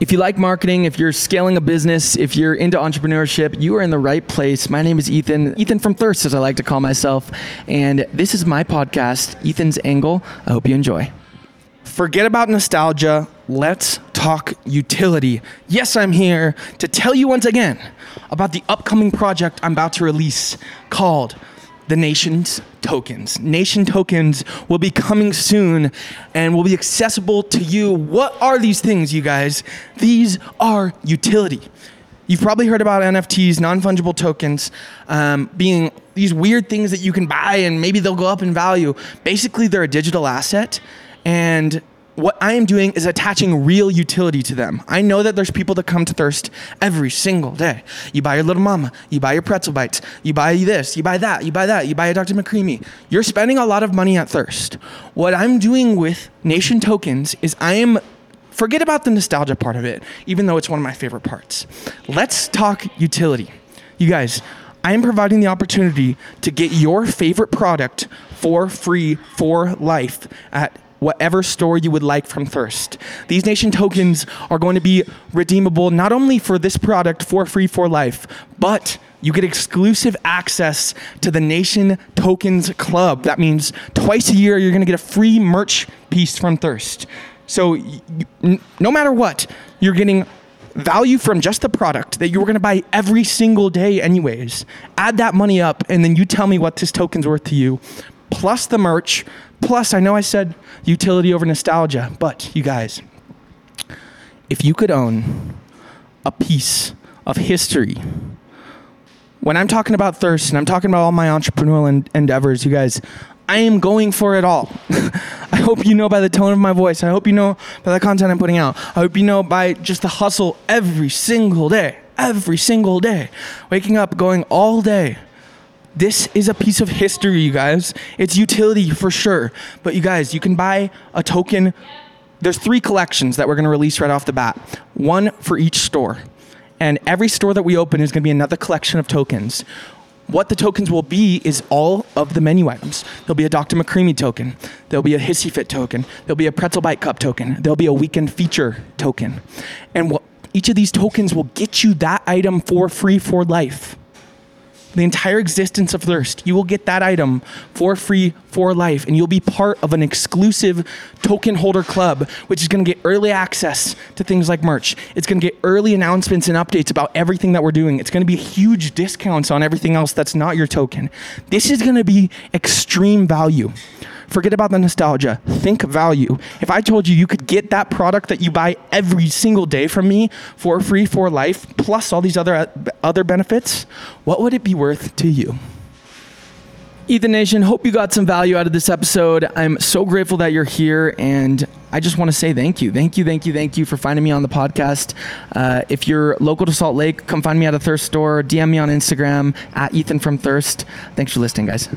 If you like marketing, if you're scaling a business, if you're into entrepreneurship, you are in the right place. My name is Ethan, Ethan from Thirst, as I like to call myself. And this is my podcast, Ethan's Angle. I hope you enjoy. Forget about nostalgia. Let's talk utility. Yes, I'm here to tell you once again about the upcoming project I'm about to release called the nation's tokens. Nation tokens will be coming soon and will be accessible to you. What are these things, you guys? These are utility. You've probably heard about NFTs, non fungible tokens, um, being these weird things that you can buy and maybe they'll go up in value. Basically, they're a digital asset and what I am doing is attaching real utility to them. I know that there's people that come to Thirst every single day. You buy your little mama, you buy your pretzel bites, you buy this, you buy that, you buy that, you buy a Dr. McCreamy. You're spending a lot of money at Thirst. What I'm doing with Nation Tokens is I am forget about the nostalgia part of it, even though it's one of my favorite parts. Let's talk utility. You guys, I am providing the opportunity to get your favorite product for free for life at whatever store you would like from Thirst. These Nation tokens are going to be redeemable not only for this product for free for life, but you get exclusive access to the Nation Tokens Club. That means twice a year you're going to get a free merch piece from Thirst. So no matter what, you're getting value from just the product that you were going to buy every single day anyways. Add that money up and then you tell me what this token's worth to you plus the merch Plus, I know I said utility over nostalgia, but you guys, if you could own a piece of history, when I'm talking about thirst and I'm talking about all my entrepreneurial en- endeavors, you guys, I am going for it all. I hope you know by the tone of my voice. I hope you know by the content I'm putting out. I hope you know by just the hustle every single day, every single day. Waking up, going all day this is a piece of history, you guys. It's utility for sure. But you guys, you can buy a token. There's three collections that we're going to release right off the bat, one for each store. And every store that we open is going to be another collection of tokens. What the tokens will be is all of the menu items. There'll be a Dr. McCreamy token. There'll be a Hissy Fit token. There'll be a Pretzel Bite Cup token. There'll be a Weekend Feature token. And each of these tokens will get you that item for free for life the entire existence of Thirst. You will get that item for free for life, and you'll be part of an exclusive token holder club, which is going to get early access to things like merch. It's going to get early announcements and updates about everything that we're doing. It's going to be huge discounts on everything else that's not your token. This is going to be extreme value. Forget about the nostalgia. Think value. If I told you you could get that product that you buy every single day from me for free for life, plus all these other other benefits, what would it be worth to you? Ethan Nation, hope you got some value out of this episode. I'm so grateful that you're here, and I just want to say thank you. Thank you, thank you, thank you for finding me on the podcast. Uh, if you're local to Salt Lake, come find me at a Thirst store, DM me on Instagram at Ethan from Thirst. Thanks for listening, guys.